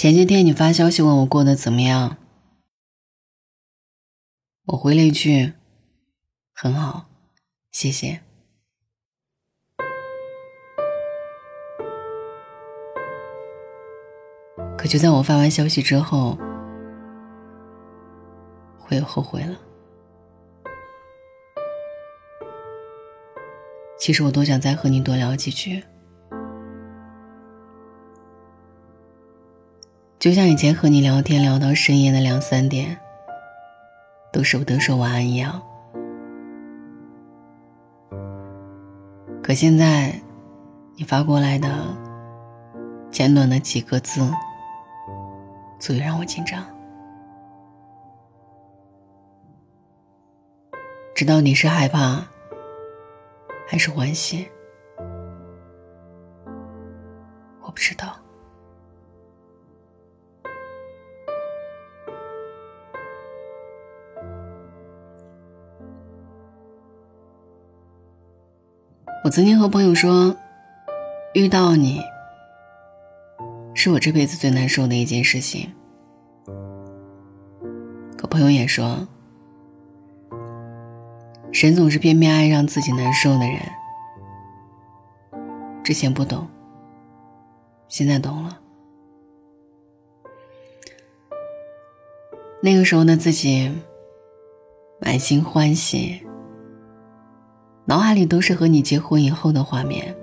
前些天你发消息问我过得怎么样，我回了一句：“很好，谢谢。”可就在我发完消息之后，我又后悔了。其实我多想再和你多聊几句。就像以前和你聊天聊到深夜的两三点，都舍不得说晚安一样。可现在，你发过来的简短的几个字，足以让我紧张。知道你是害怕，还是欢喜？我不知道。曾经和朋友说，遇到你是我这辈子最难受的一件事情。可朋友也说，神总是偏偏爱让自己难受的人。之前不懂，现在懂了。那个时候的自己，满心欢喜。脑海里都是和你结婚以后的画面，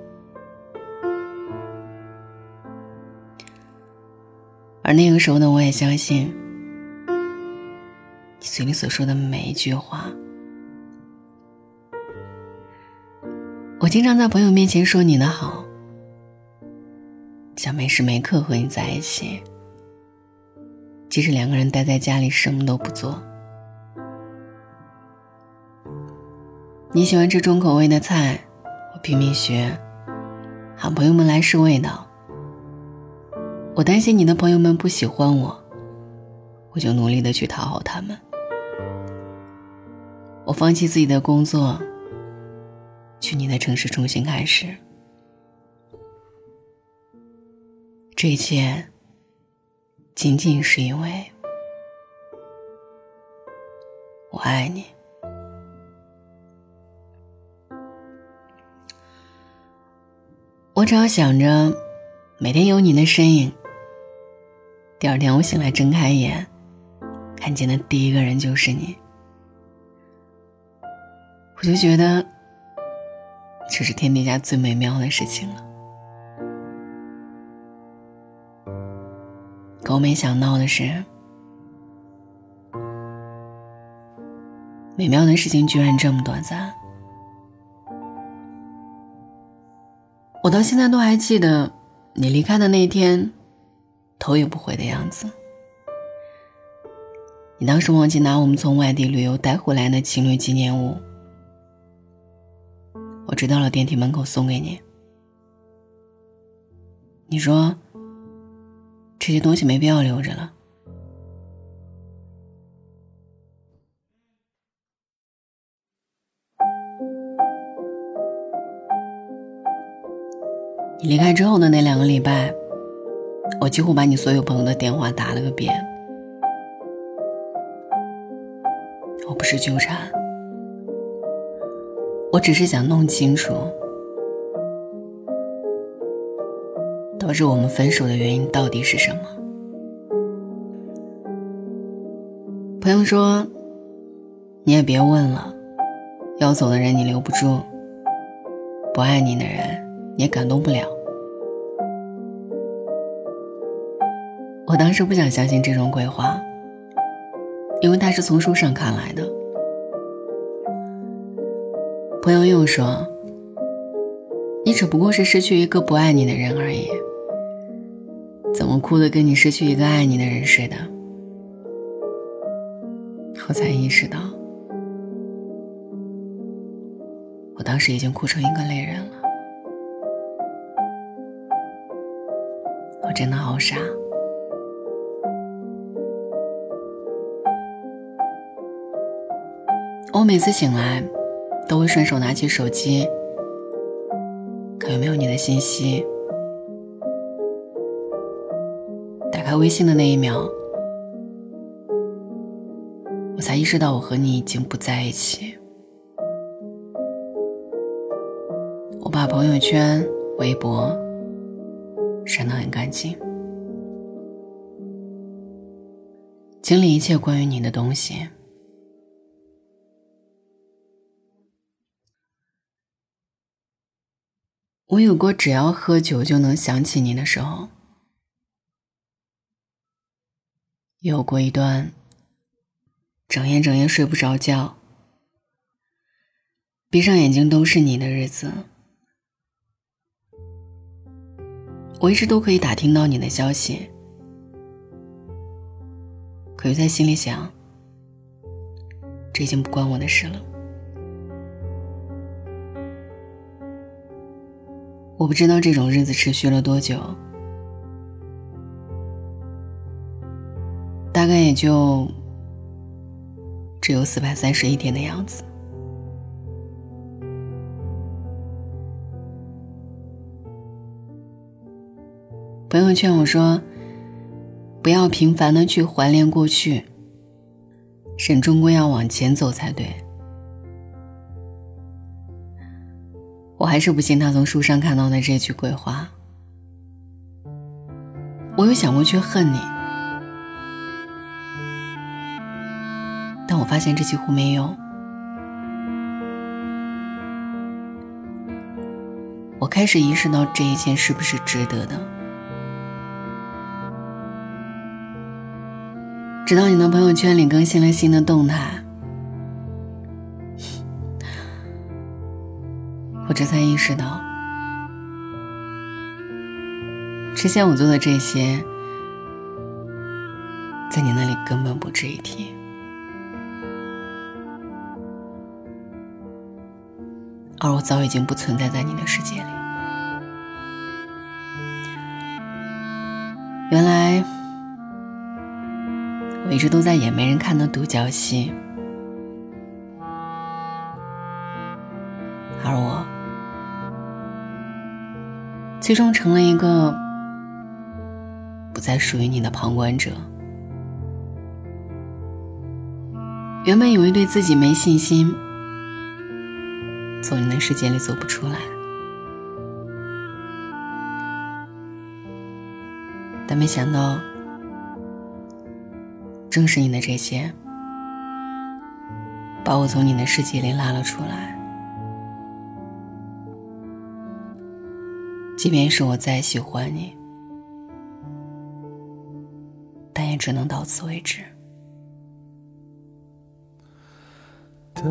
而那个时候呢，我也相信你嘴里所说的每一句话。我经常在朋友面前说你的好，想每时每刻和你在一起，即使两个人待在家里什么都不做。你喜欢吃重口味的菜，我拼命学，喊朋友们来试味道。我担心你的朋友们不喜欢我，我就努力的去讨好他们。我放弃自己的工作，去你的城市重新开始。这一切，仅仅是因为我爱你。我只要想着每天有你的身影，第二天我醒来睁开眼，看见的第一个人就是你，我就觉得这是天底下最美妙的事情了。可我没想到的是，美妙的事情居然这么短暂。我到现在都还记得你离开的那天，头也不回的样子。你当时忘记拿我们从外地旅游带回来的情侣纪念物，我追到了电梯门口送给你。你说这些东西没必要留着了。离开之后的那两个礼拜，我几乎把你所有朋友的电话打了个遍。我不是纠缠，我只是想弄清楚，导致我们分手的原因到底是什么。朋友说，你也别问了，要走的人你留不住，不爱你的人你。也感动不了。我当时不想相信这种鬼话，因为他是从书上看来的。朋友又说：“你只不过是失去一个不爱你的人而已，怎么哭的跟你失去一个爱你的人似的？”我才意识到，我当时已经哭成一个泪人了。我真的好傻。我每次醒来，都会顺手拿起手机，看有没有你的信息。打开微信的那一秒，我才意识到我和你已经不在一起。我把朋友圈、微博删得很干净，清理一切关于你的东西。我有过只要喝酒就能想起你的时候，有过一段整夜整夜睡不着觉、闭上眼睛都是你的日子。我一直都可以打听到你的消息，可又在心里想，这已经不关我的事了。我不知道这种日子持续了多久，大概也就只有四百三十一天的样子。朋友劝我说：“不要频繁的去怀念过去，人终归要往前走才对。”我还是不信他从书上看到的这句鬼话。我有想过去恨你，但我发现这几乎没有。我开始意识到这一切是不是值得的，直到你的朋友圈里更新了新的动态。这才意识到，之前我做的这些，在你那里根本不值一提，而我早已经不存在在你的世界里。原来，我一直都在演没人看的独角戏，最终成了一个不再属于你的旁观者。原本以为对自己没信心，从你的世界里走不出来，但没想到，正是你的这些，把我从你的世界里拉了出来。即便是我再喜欢你，但也只能到此为止。的